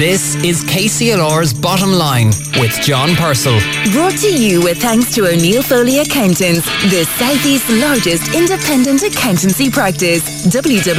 This is KCLR's Bottom Line with John Purcell. Brought to you with thanks to O'Neill Foley Accountants, the Southeast's largest independent accountancy practice. www.onf.ie.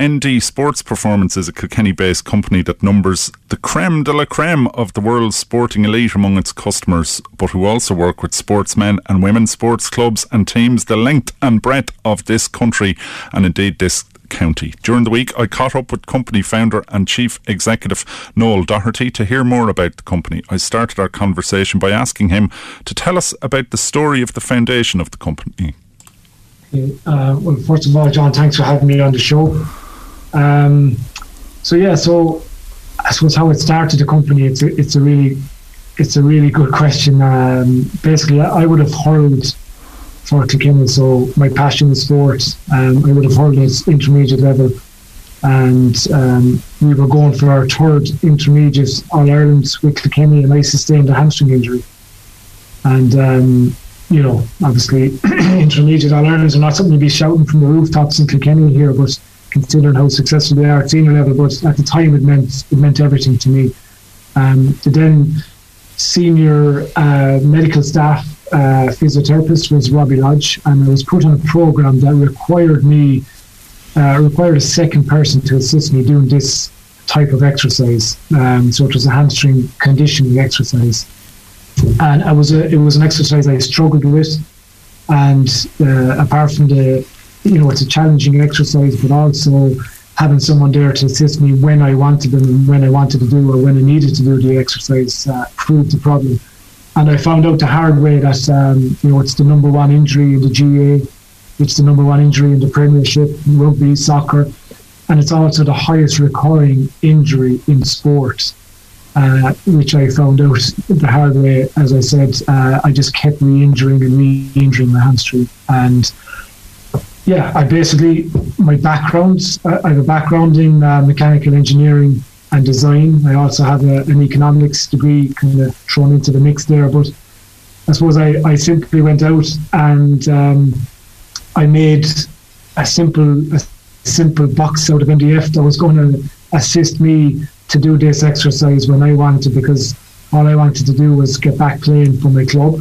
ND Sports Performance is a Kilkenny based company that numbers the creme de la creme of the world's sporting elite among its customers, but who also work with sportsmen and women's sports clubs and teams the length and breadth of this country and indeed this county. During the week, I caught up with company founder and chief executive Noel Doherty to hear more about the company. I started our conversation by asking him to tell us about the story of the foundation of the company. Uh, well, first of all, John, thanks for having me on the show. Um, so yeah, so I suppose how it started the company. It's a, it's a really it's a really good question. Um, basically, I would have hurled for Kilkenny, so my passion is sport. Um, I would have hurled at intermediate level, and um, we were going for our third intermediate All Ireland with Kilkenny, and I sustained a hamstring injury. And um, you know, obviously, intermediate All Irelands are not something to be shouting from the rooftops in Kilkenny here, but considering how successful they are at senior level. But at the time, it meant it meant everything to me. Um, the then senior uh, medical staff uh, physiotherapist was Robbie Lodge, and I was put on a program that required me uh, required a second person to assist me doing this type of exercise. Um, so it was a hamstring conditioning exercise, and I was a, it was an exercise I struggled with, and uh, apart from the you know, it's a challenging exercise, but also having someone there to assist me when I wanted them, when I wanted to do or when I needed to do the exercise uh, proved the problem. And I found out the hard way that um, you know it's the number one injury in the GAA, it's the number one injury in the Premiership, rugby, soccer, and it's also the highest recurring injury in sport. Uh, which I found out the hard way. As I said, uh, I just kept re-injuring and re-injuring my hamstring, and yeah, I basically my background. I have a background in uh, mechanical engineering and design. I also have a, an economics degree kind of thrown into the mix there. But I suppose I, I simply went out and um, I made a simple a simple box out of MDF that was going to assist me to do this exercise when I wanted because all I wanted to do was get back playing for my club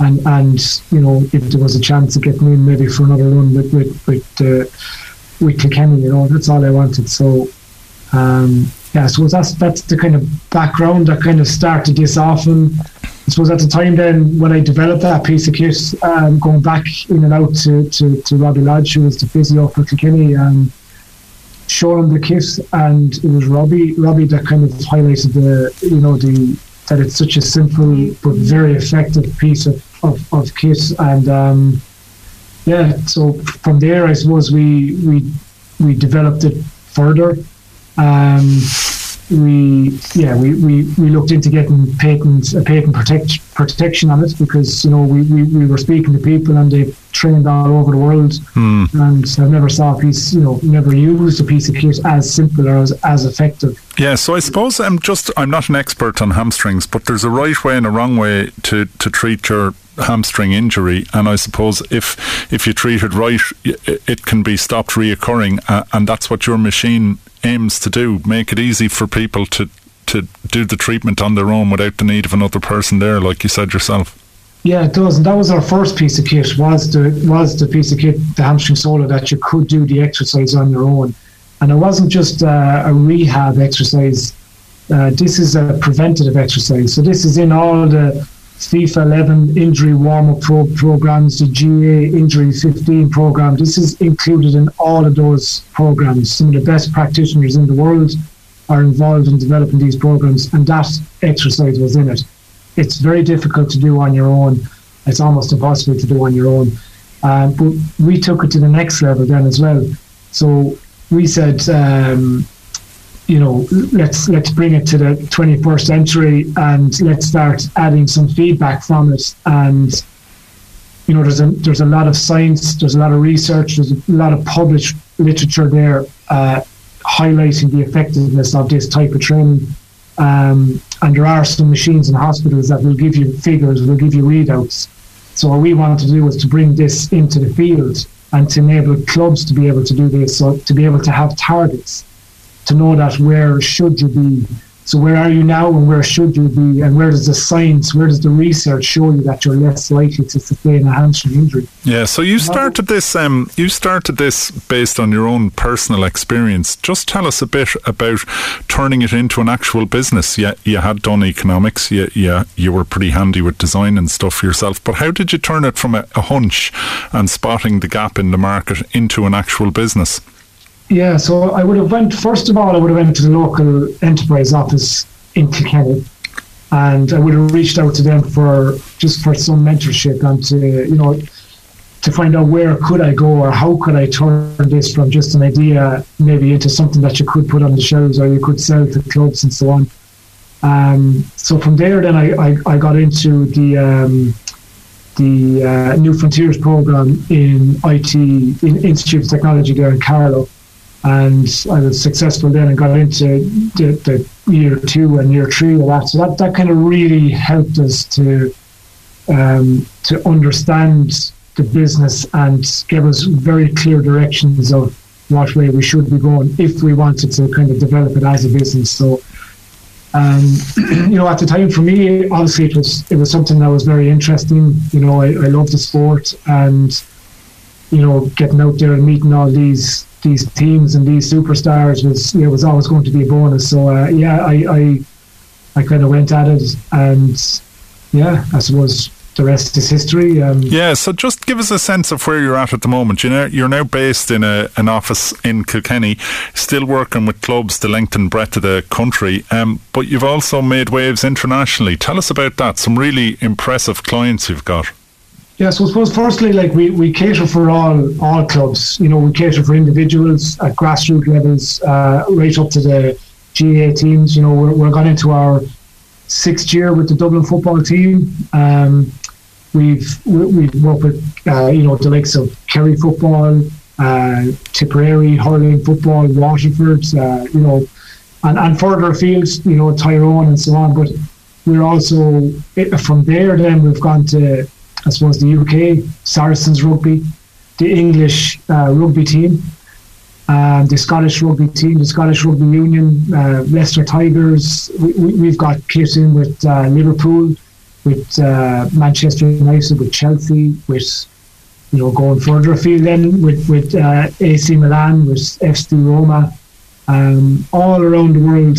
and and you know if there was a chance to get me in maybe for another run with with with, uh, with Kilkenny, you know that's all I wanted. So um, yeah, so that's that's the kind of background that kind of started this off. And I suppose at the time then when I developed that piece of kit, um, going back in and out to, to, to Robbie Lodge, who was the physio for Kilkenny, um, showing the kit, and it was Robbie Robbie that kind of highlighted the you know the that it's such a simple but very effective piece of, of, of kit and um, yeah so from there I suppose we we we developed it further um, we yeah we, we, we looked into getting patent a patent protect, protection on it because you know we, we, we were speaking to people and they trained all over the world. Hmm. and I've never saw a piece you know never used a piece of kit as simple or as, as effective. Yeah, so I suppose I'm just I'm not an expert on hamstrings, but there's a right way and a wrong way to, to treat your hamstring injury, and I suppose if if you treat it right, it, it can be stopped reoccurring, uh, and that's what your machine aims to do: make it easy for people to to do the treatment on their own without the need of another person there, like you said yourself. Yeah, it does, and that was our first piece of kit. Was the was the piece of kit, the hamstring solo that you could do the exercise on your own, and it wasn't just uh, a rehab exercise. Uh, this is a preventative exercise. So this is in all the FIFA 11 injury warm-up pro- programs, the GAA injury 15 program. This is included in all of those programs. Some of the best practitioners in the world are involved in developing these programs, and that exercise was in it it's very difficult to do on your own. It's almost impossible to do on your own. Uh, but we took it to the next level then as well. So we said, um, you know, let's let's bring it to the 21st century and let's start adding some feedback from it. And you know, there's a there's a lot of science, there's a lot of research, there's a lot of published literature there uh, highlighting the effectiveness of this type of training. Um, and there are some machines in hospitals that will give you figures, will give you readouts. So what we wanted to do was to bring this into the field and to enable clubs to be able to do this, so to be able to have targets, to know that where should you be so where are you now and where should you be and where does the science, where does the research show you that you're less likely to sustain a hamstring injury? Yeah, so you started this um, you started this based on your own personal experience. Just tell us a bit about turning it into an actual business. Yeah, you had done economics, yeah, yeah, you were pretty handy with design and stuff yourself, but how did you turn it from a, a hunch and spotting the gap in the market into an actual business? Yeah, so I would have went first of all. I would have went to the local enterprise office in Kilkenny, and I would have reached out to them for just for some mentorship and to you know to find out where could I go or how could I turn this from just an idea maybe into something that you could put on the shelves or you could sell to clubs and so on. Um, so from there, then I, I, I got into the um, the uh, New Frontiers program in IT in Institute of Technology there in Carlow and I was successful then and got into the, the, year two and year three of that. So that, that kind of really helped us to um, to understand the business and give us very clear directions of what way we should be going if we wanted to kind of develop it as a business. So, um, you know, at the time for me, obviously it was it was something that was very interesting. You know, I, I love the sport and you know getting out there and meeting all these these teams and these superstars was you know, was always going to be a bonus. So uh, yeah, I I, I kind of went at it, and yeah, I suppose the rest is history. Um, yeah, so just give us a sense of where you're at at the moment. You know, you're now based in a, an office in Kilkenny, still working with clubs the length and breadth of the country, um, but you've also made waves internationally. Tell us about that. Some really impressive clients you've got. Yeah, so I suppose firstly, like we, we cater for all all clubs. You know, we cater for individuals at grassroots levels, uh, right up to the GAA teams. You know, we're, we're gone into our sixth year with the Dublin football team. Um, we've we've worked with uh, you know the likes of Kerry football, uh, Tipperary hurling football, Waterford. Uh, you know, and, and further afield, you know Tyrone and so on. But we're also from there. Then we've gone to I suppose the UK Saracens rugby, the English uh, rugby team, uh, the Scottish rugby team, the Scottish rugby union, uh, Leicester Tigers. We, have got kit in with uh, Liverpool, with uh, Manchester United, with Chelsea, with you know going further afield then with with uh, AC Milan, with FC Roma, um, all around the world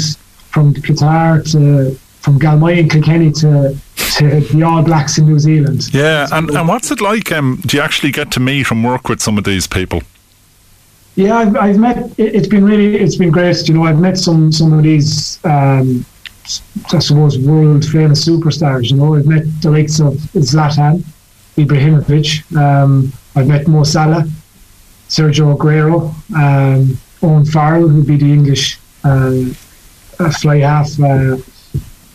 from Qatar to from Galway and Kilkenny to to the All Blacks in New Zealand. Yeah, and, and what's it like? Um, do you actually get to meet and work with some of these people? Yeah, I've, I've met. It's been really, it's been great. You know, I've met some some of these, um, I suppose, world famous superstars. You know, I've met the likes of Zlatan, Ibrahimovic. Um, I've met Mo Salah, Sergio Aguero, um, Owen Farrell, who'd be the English uh, fly half. Uh,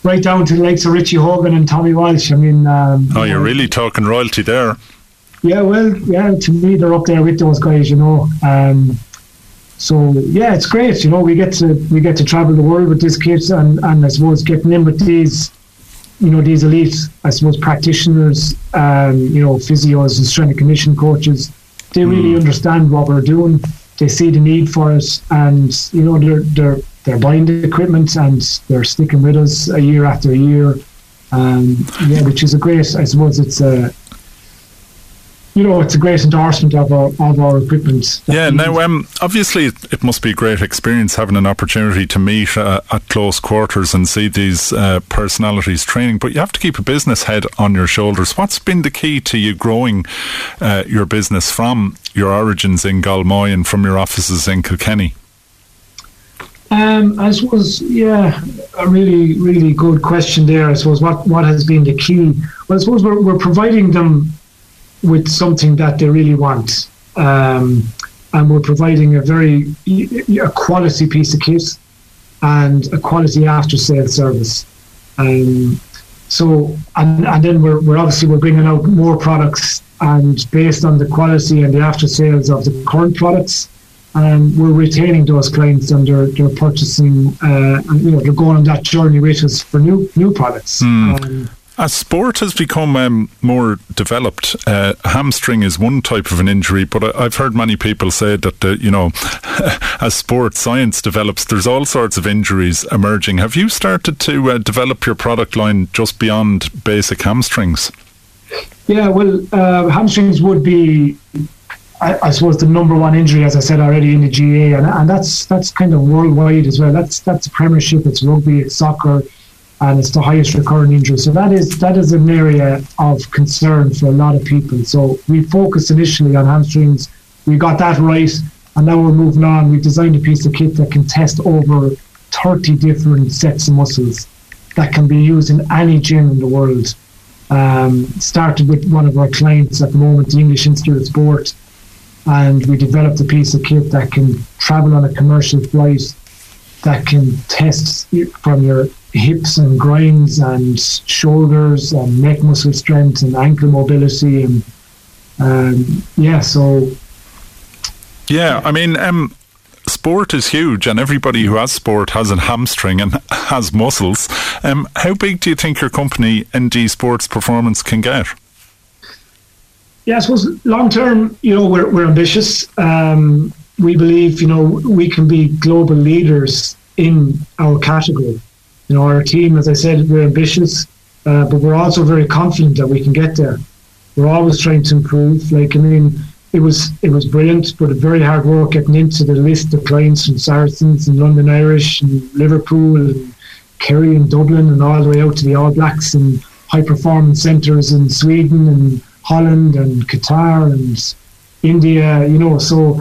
right down to the likes of Richie Hogan and Tommy Walsh. I mean, um, oh, you're really talking royalty there. Yeah, well, yeah, to me they're up there with those guys, you know. Um, so yeah, it's great. You know, we get to we get to travel the world with these kids, and and I suppose getting in with these, you know, these elite, I suppose practitioners, um, you know, physios and strength and conditioning coaches. They really mm. understand what we're doing. They see the need for it, and you know, they're they're they're buying the equipment and they're sticking with us a year after year. Um, yeah, which is a great. I suppose it's a you know, it's a great endorsement of our of our equipment. Yeah. Now, um, obviously, it must be a great experience having an opportunity to meet uh, at close quarters and see these uh, personalities training. But you have to keep a business head on your shoulders. What's been the key to you growing uh, your business from your origins in Galmoy and from your offices in Kilkenny? Um, I suppose, yeah, a really, really good question there. I suppose what, what has been the key? Well, I suppose we're, we're providing them with something that they really want. Um, and we're providing a very a quality piece of kit and a quality after sale service. Um, so and, and then we're, we're obviously we're bringing out more products and based on the quality and the after sales of the current products, um, we're retaining those clients and they're, they're purchasing, uh, and, you know, they're going on that journey with us for new new products. Mm. Um, As sport has become um, more developed, uh, hamstring is one type of an injury, but I, have heard many people say that, uh, you know, as sport science develops, there's all sorts of injuries emerging. Have you started to uh, develop your product line just beyond basic hamstrings? Yeah, well, uh, hamstrings would be I, I, suppose the number one injury, as I said already, in the GAA, and, and that's that's kind of worldwide as well. That's that's Premiership, it's rugby, it's soccer, and it's the highest recurring injury. So that is that is an area of concern for a lot of people. So we focused initially on hamstrings. We got that right, and now we're moving on. We've designed a piece of kit that can test over 30 different sets of muscles that can be used in any gym in the world. Um, started with one of our clients at the moment, the English Institute of Sport, and we developed a piece of kit that can travel on a commercial flight that can test from your hips and groins and shoulders and neck muscle strength and ankle mobility and um, yeah so yeah i mean um, sport is huge and everybody who has sport has a hamstring and has muscles. Um, how big do you think your company nd sports performance can get yeah i suppose long term you know we're, we're ambitious um, we believe you know we can be global leaders in our category you know, our team, as I said, we're ambitious, uh, but we're also very confident that we can get there. We're always trying to improve. Like, I mean, it was it was brilliant, but a very hard work getting into the list of clients from Saracens and London Irish and Liverpool and Kerry and Dublin and all the way out to the All Blacks and high performance centres in Sweden and Holland and Qatar and India. You know, so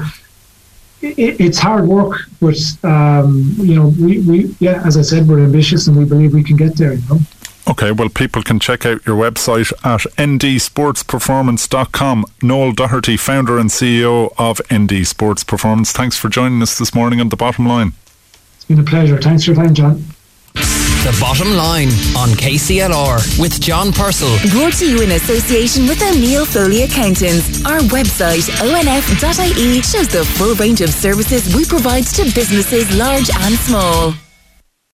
it, it's hard work, but um, you know, we, we yeah, as I said, we're ambitious and we believe we can get there. You know. Okay, well, people can check out your website at ndsportsperformance.com. Noel Doherty, founder and CEO of ND Sports Performance. Thanks for joining us this morning on The Bottom Line. It's been a pleasure. Thanks for your time, John. The Bottom Line on KCLR with John Purcell. Brought to you in association with O'Neill Foley Accountants. Our website, onf.ie, shows the full range of services we provide to businesses large and small.